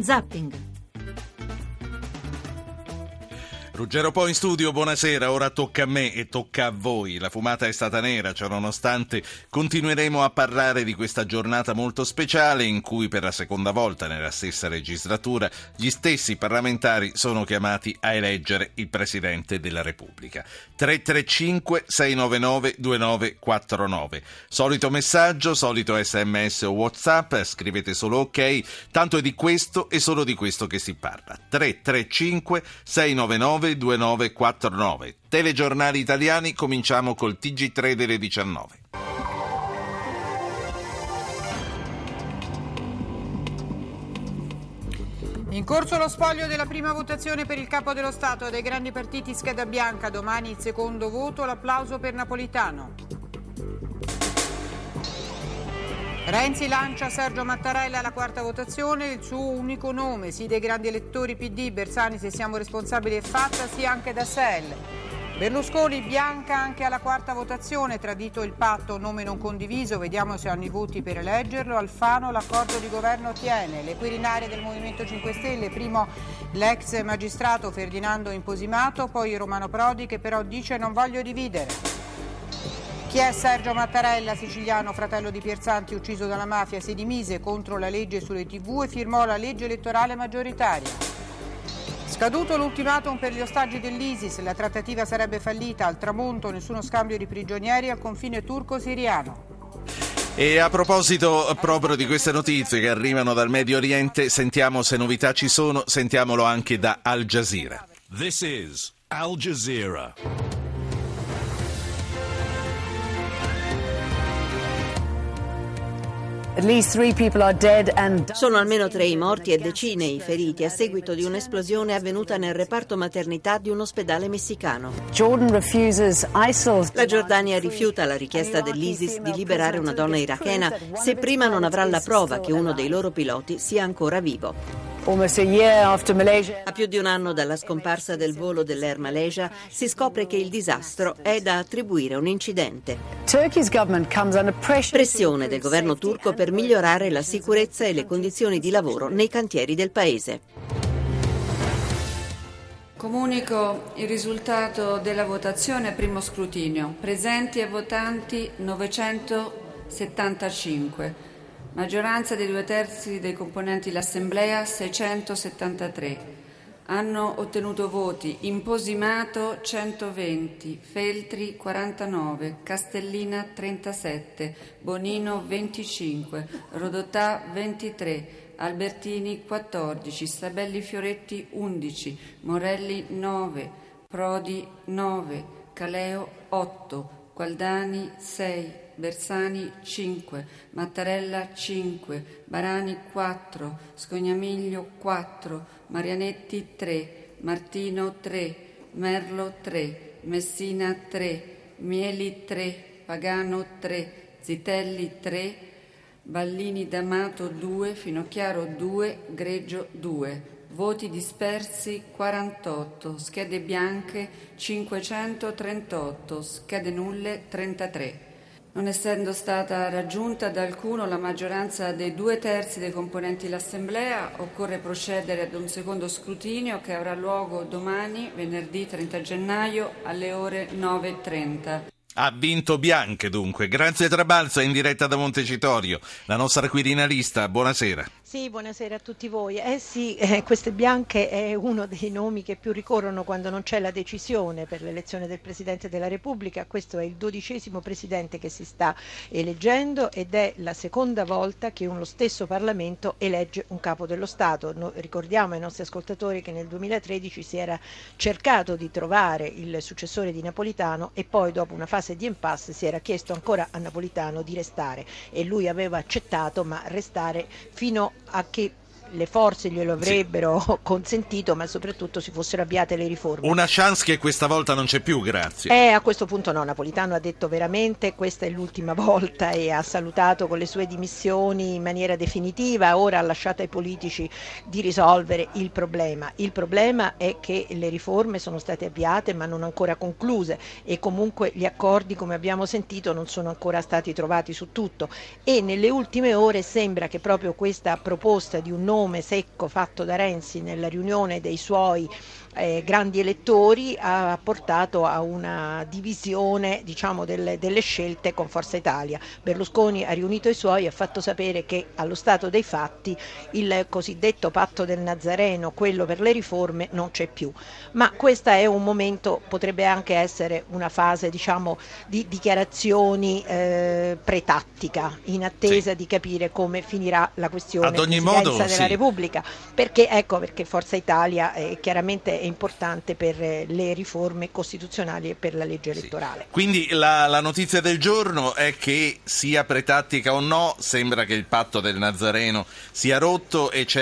Zapping. Ruggero Po in studio, buonasera. Ora tocca a me e tocca a voi. La fumata è stata nera, ciononostante continueremo a parlare di questa giornata molto speciale in cui per la seconda volta nella stessa legislatura gli stessi parlamentari sono chiamati a eleggere il Presidente della Repubblica. 335 699 2949. Solito messaggio, solito sms o whatsapp, scrivete solo ok, tanto è di questo e solo di questo che si parla. 335 699 2949. Telegiornali italiani, cominciamo col TG3 delle 19. In corso lo spoglio della prima votazione per il capo dello Stato dei grandi partiti scheda bianca, domani il secondo voto, l'applauso per Napolitano. Renzi lancia Sergio Mattarella alla quarta votazione, il suo unico nome, sì dei grandi elettori PD, Bersani se siamo responsabili è fatta, sì anche da SEL. Berlusconi bianca anche alla quarta votazione, tradito il patto, nome non condiviso, vediamo se hanno i voti per eleggerlo. Alfano l'accordo di governo tiene, le Quirinari del Movimento 5 Stelle, primo l'ex magistrato Ferdinando Imposimato, poi Romano Prodi che però dice non voglio dividere. Chi è Sergio Mattarella, siciliano, fratello di Pierzanti, ucciso dalla mafia, si dimise contro la legge sulle tv e firmò la legge elettorale maggioritaria. Scaduto l'ultimatum per gli ostaggi dell'ISIS, la trattativa sarebbe fallita, al tramonto nessuno scambio di prigionieri al confine turco-siriano. E a proposito proprio di queste notizie che arrivano dal Medio Oriente, sentiamo se novità ci sono, sentiamolo anche da Al Jazeera. This is Al Jazeera. Sono almeno tre i morti e decine i feriti a seguito di un'esplosione avvenuta nel reparto maternità di un ospedale messicano. La Giordania rifiuta la richiesta dell'ISIS di liberare una donna irachena se prima non avrà la prova che uno dei loro piloti sia ancora vivo. A più di un anno dalla scomparsa del volo dell'Air Malaysia si scopre che il disastro è da attribuire a un incidente. Pressione del governo turco per migliorare la sicurezza e le condizioni di lavoro nei cantieri del paese. Comunico il risultato della votazione a primo scrutinio. Presenti e votanti 975. Maggioranza dei due terzi dei componenti l'Assemblea 673. Hanno ottenuto voti Imposimato 120, Feltri 49, Castellina 37, Bonino 25, Rodotà 23, Albertini 14, Sabelli Fioretti 11, Morelli 9, Prodi 9, Caleo 8, Gualdani 6, Bersani 5, Mattarella 5, Barani 4, Scognamiglio 4, Marianetti 3, Martino 3, Merlo 3, Messina 3, Mieli 3, Pagano 3, Zitelli 3, Ballini D'Amato 2, Finocchiaro 2, Greggio 2. Voti dispersi 48, schede bianche 538, schede nulle 33. Non essendo stata raggiunta da alcuno la maggioranza dei due terzi dei componenti dell'Assemblea, occorre procedere ad un secondo scrutinio che avrà luogo domani, venerdì 30 gennaio, alle ore 9.30. Ha vinto Bianche dunque. Grazie Trabalza in diretta da Montecitorio, la nostra quirinalista. Buonasera. Sì, buonasera a tutti voi. Eh sì, eh, queste bianche è uno dei nomi che più ricorrono quando non c'è la decisione per l'elezione del Presidente della Repubblica. Questo è il dodicesimo Presidente che si sta eleggendo ed è la seconda volta che uno stesso Parlamento elegge un capo dello Stato. No, ricordiamo ai nostri ascoltatori che nel 2013 si era cercato di trovare il successore di Napolitano e poi dopo una fase di impasse si era chiesto ancora a Napolitano di restare e lui aveva accettato ma restare fino a che le forze glielo avrebbero sì. consentito, ma soprattutto si fossero avviate le riforme. Una chance che questa volta non c'è più, grazie. Eh, a questo punto no, Napolitano ha detto veramente questa è l'ultima volta e ha salutato con le sue dimissioni in maniera definitiva, ora ha lasciato ai politici di risolvere il problema. Il problema è che le riforme sono state avviate ma non ancora concluse e comunque gli accordi, come abbiamo sentito, non sono ancora stati trovati su tutto e nelle ultime ore sembra che proprio questa proposta di un nome nome secco fatto da Renzi nella riunione dei suoi eh, grandi elettori ha portato a una divisione diciamo, delle, delle, scelte con Forza Italia. Berlusconi ha riunito i suoi e ha fatto sapere che allo stato dei fatti il cosiddetto patto del Nazareno, quello per le riforme, non c'è più. Ma questo è un momento, potrebbe anche essere una fase diciamo, di dichiarazioni eh, pretattica, in attesa sì. di capire come finirà la questione Ad ogni modo, della sì. Repubblica. Perché, ecco, perché Forza Italia è chiaramente importante per eh, le riforme costituzionali e per la legge elettorale. Sì. Quindi la, la, notizia del giorno è che sia pretattica o no, sembra che il patto del Nazareno sia rotto e c'è,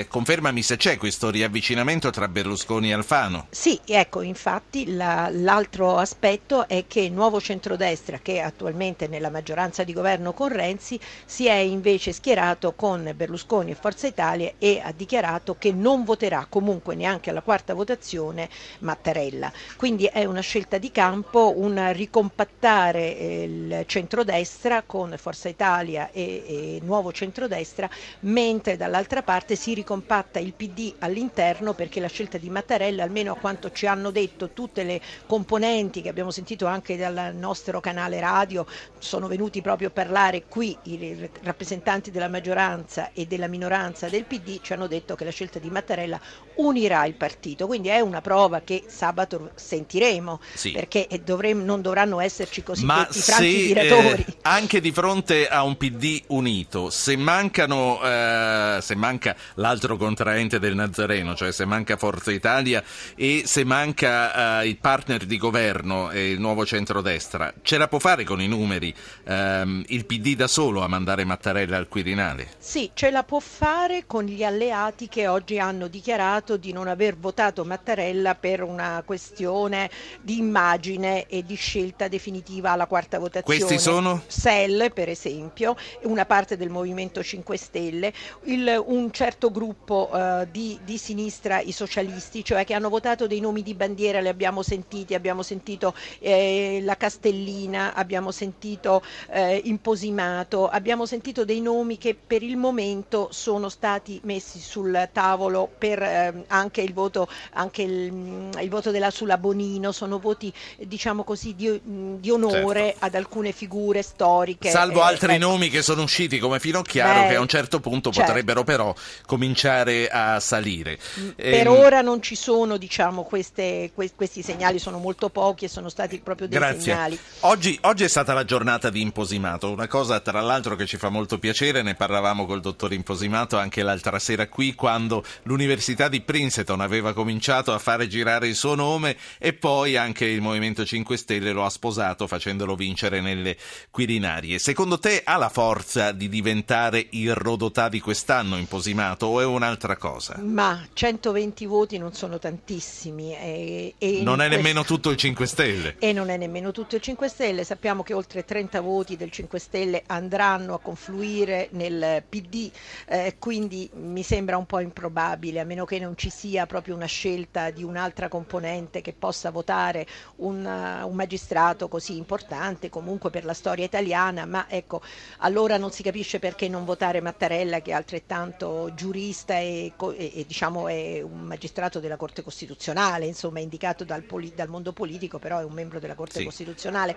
eh, confermami se c'è questo riavvicinamento tra Berlusconi e Alfano. Sì, ecco, infatti la, l'altro aspetto è che il nuovo centrodestra, che attualmente è nella maggioranza di governo con Renzi, si è invece schierato con Berlusconi e Forza Italia e ha dichiarato che non voterà comunque neanche alla quarta votazione Mattarella. Quindi è una scelta di campo, un ricompattare eh, il centrodestra con Forza Italia e, e nuovo centrodestra, mentre dall'altra parte si ricompatta il PD all'interno perché la scelta di Mattarella, almeno a quanto ci hanno detto tutte le componenti che abbiamo sentito anche dal nostro canale radio, sono venuti proprio a parlare qui i rappresentanti della maggioranza e della minoranza del PD, ci hanno detto che la scelta di Mattarella unirà il partito quindi è una prova che sabato sentiremo, sì. perché dovremo, non dovranno esserci cosiddetti franchi tiratori. Eh, anche di fronte a un PD unito, se, mancano, eh, se manca l'altro contraente del Nazareno, cioè se manca Forza Italia e se manca eh, il partner di governo e il nuovo centrodestra, ce la può fare con i numeri ehm, il PD da solo a mandare Mattarella al Quirinale? Sì, ce la può fare con gli alleati che oggi hanno dichiarato di non aver votato votato Mattarella per una questione di immagine e di scelta definitiva alla quarta votazione. Questi sono? SEL, per esempio, una parte del Movimento 5 Stelle, il, un certo gruppo uh, di, di, sinistra, i socialisti, cioè che hanno votato dei nomi di bandiera, li abbiamo sentiti, abbiamo sentito eh, la Castellina, abbiamo sentito eh, Imposimato, abbiamo sentito dei nomi che per il momento sono stati messi sul tavolo per eh, anche il voto anche il, mm, il voto della Sula Bonino, sono voti diciamo così di, mm, di onore certo. ad alcune figure storiche. Salvo eh, altri ecco. nomi che sono usciti come Finocchiaro Beh, che a un certo punto certo. potrebbero però cominciare a salire. Mm, per ehm... ora non ci sono diciamo queste, que- questi segnali, sono molto pochi e sono stati proprio dei Grazie. segnali. Oggi, oggi è stata la giornata di Imposimato, una cosa tra l'altro che ci fa molto piacere, ne parlavamo col dottor Imposimato anche l'altra sera qui quando l'Università di Princeton aveva cominciato a fare girare il suo nome e poi anche il Movimento 5 Stelle lo ha sposato facendolo vincere nelle Quirinarie. Secondo te ha la forza di diventare il Rodotà di quest'anno imposimato o è un'altra cosa? Ma 120 voti non sono tantissimi. E, e non è questo... nemmeno tutto il 5 Stelle. E non è nemmeno tutto il 5 Stelle. Sappiamo che oltre 30 voti del 5 Stelle andranno a confluire nel PD, eh, quindi mi sembra un po' improbabile, a meno che non ci sia proprio una scelta di un'altra componente che possa votare un, uh, un, magistrato così importante comunque per la storia italiana, ma ecco, allora non si capisce perché non votare Mattarella che è altrettanto giurista e, e, e diciamo è un magistrato della Corte Costituzionale, insomma indicato dal, poli, dal mondo politico, però è un membro della Corte sì. Costituzionale.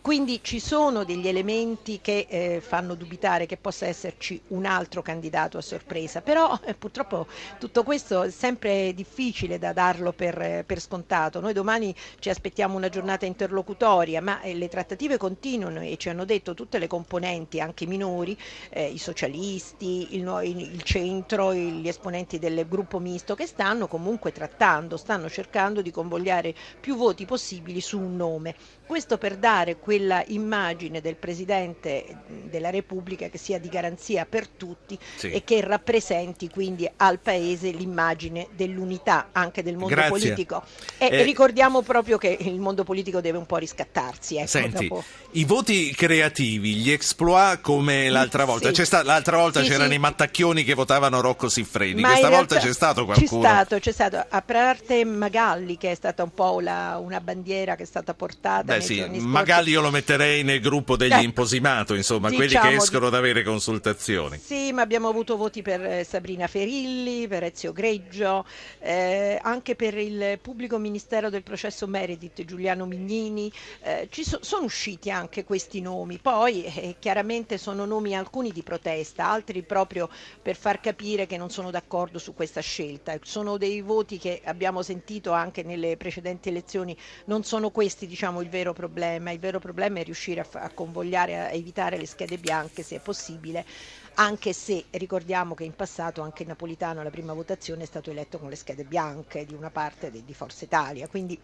Quindi ci sono degli elementi che eh, fanno dubitare che possa esserci un altro candidato a sorpresa, però eh, purtroppo tutto questo è sempre difficile difficile da darlo per, per, scontato. Noi domani ci aspettiamo una giornata interlocutoria, ma eh, le trattative continuano e ci hanno detto tutte le componenti, anche minori, eh, i socialisti, il, il centro, gli esponenti del gruppo misto, che stanno comunque trattando, stanno cercando di convogliare più voti possibili su un nome. Questo per dare quella immagine del Presidente della Repubblica che sia di garanzia per tutti sì. e che rappresenti quindi al Paese l'immagine dell'unità anche del mondo Grazie. politico. E eh, ricordiamo proprio che il mondo politico deve un po' riscattarsi. Ecco, senti, dopo... i voti creativi, gli exploit come l'altra volta. Sì. Sta, l'altra volta sì, c'erano i mattacchioni che votavano Rocco Siffredi, Ma questa volta c'è stato qualcuno? C'è stato, c'è stato, a parte Magalli che è stata un po' la, una bandiera che è stata portata Beh, sì, magari io lo metterei nel gruppo degli eh, imposimato, insomma, diciamo quelli che diciamo escono di... ad avere consultazioni. Sì, ma abbiamo avuto voti per eh, Sabrina Ferilli, per Ezio Greggio, eh, anche per il pubblico ministero del processo Meredith Giuliano Mignini, eh, ci so, sono usciti anche questi nomi, poi eh, chiaramente sono nomi alcuni di protesta, altri proprio per far capire che non sono d'accordo su questa scelta, sono dei voti che abbiamo sentito anche nelle precedenti elezioni, non sono questi diciamo il vero problema, il vero problema è riuscire a, a convogliare, a evitare le schede bianche se è possibile anche se ricordiamo che in passato anche Napolitano alla prima votazione è stato eletto con le schede bianche di una parte di, Forza Italia, quindi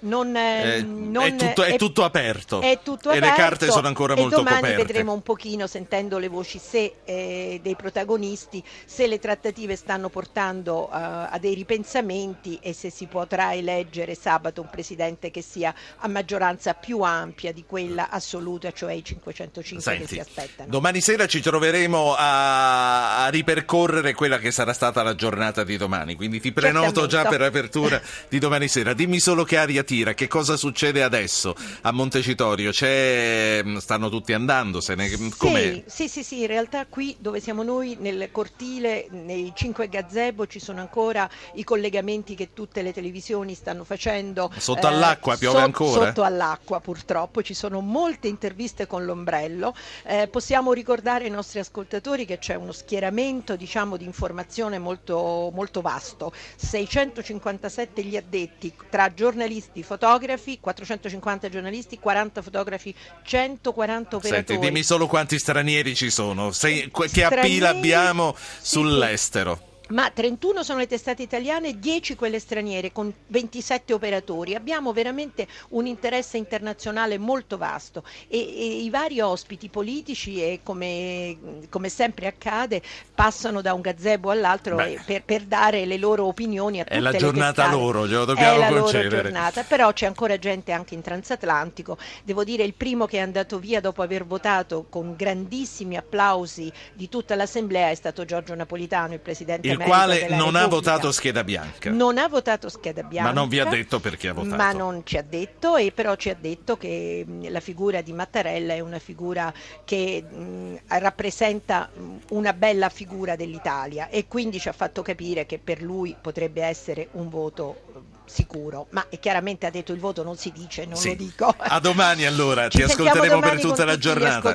non, eh, non è, tutto, è, è, tutto, aperto è tutto e aperto, le carte sono ancora molto domani coperte. vedremo un pochino, sentendo le voci se eh, dei protagonisti, se le trattative stanno portando uh, a dei ripensamenti e se si potrà eleggere sabato un presidente che sia a maggioranza più ampia di quella assoluta, cioè i 505 Senti, che si aspettano. Domani sera ci troveremo a, a, ripercorrere quella che sarà stata la giornata di domani. Quindi ti prenoto già per l'apertura di domani sera. Dimmi solo che aria tira, che cosa succede adesso a Montecitorio? C'è, stanno tutti andando? Se ne, sì, sì, sì, sì, in realtà qui dove siamo noi, nel cortile, nei cinque gazebo, ci sono ancora i collegamenti che tutte le televisioni stanno facendo. Sotto eh, all'acqua piove so, ancora? Sotto all'acqua purtroppo, ci sono molte interviste con l'ombrello. Eh, possiamo ricordare ai nostri ascoltatori che c'è uno schieramento diciamo, di informazione molto, molto vasto, 657 gli addetti tra giornalisti, fotografi, 450 giornalisti, 40 fotografi, 140 operatori. Senti, dimmi solo quanti stranieri ci sono, Sei, che stranieri, appila abbiamo sull'estero. Sì, sì ma 31 sono le testate italiane, 10 quelle straniere con 27 operatori. Abbiamo veramente un interesse internazionale molto vasto e, e i vari ospiti politici e come, come, sempre accade passano da un gazebo all'altro per, per, dare le loro opinioni a tutte È la giornata testate. loro, glielo dobbiamo È la concedere. loro giornata, però c'è ancora gente anche in transatlantico. Devo dire il primo che è andato via dopo aver votato con grandissimi applausi di tutta l'assemblea è stato Giorgio Napolitano, il presidente il quale non ha votato scheda bianca. Non ha votato scheda bianca. Ma non vi ha detto perché ha votato. Ma non ci ha detto, e però ci ha detto che la figura di Mattarella è una figura che mh, rappresenta una bella figura dell'Italia e quindi ci ha fatto capire che per lui potrebbe essere un voto sicuro, ma chiaramente ha detto il voto non si dice, non sì. lo dico. A domani allora, ci ti ascolteremo per tutta la giornata.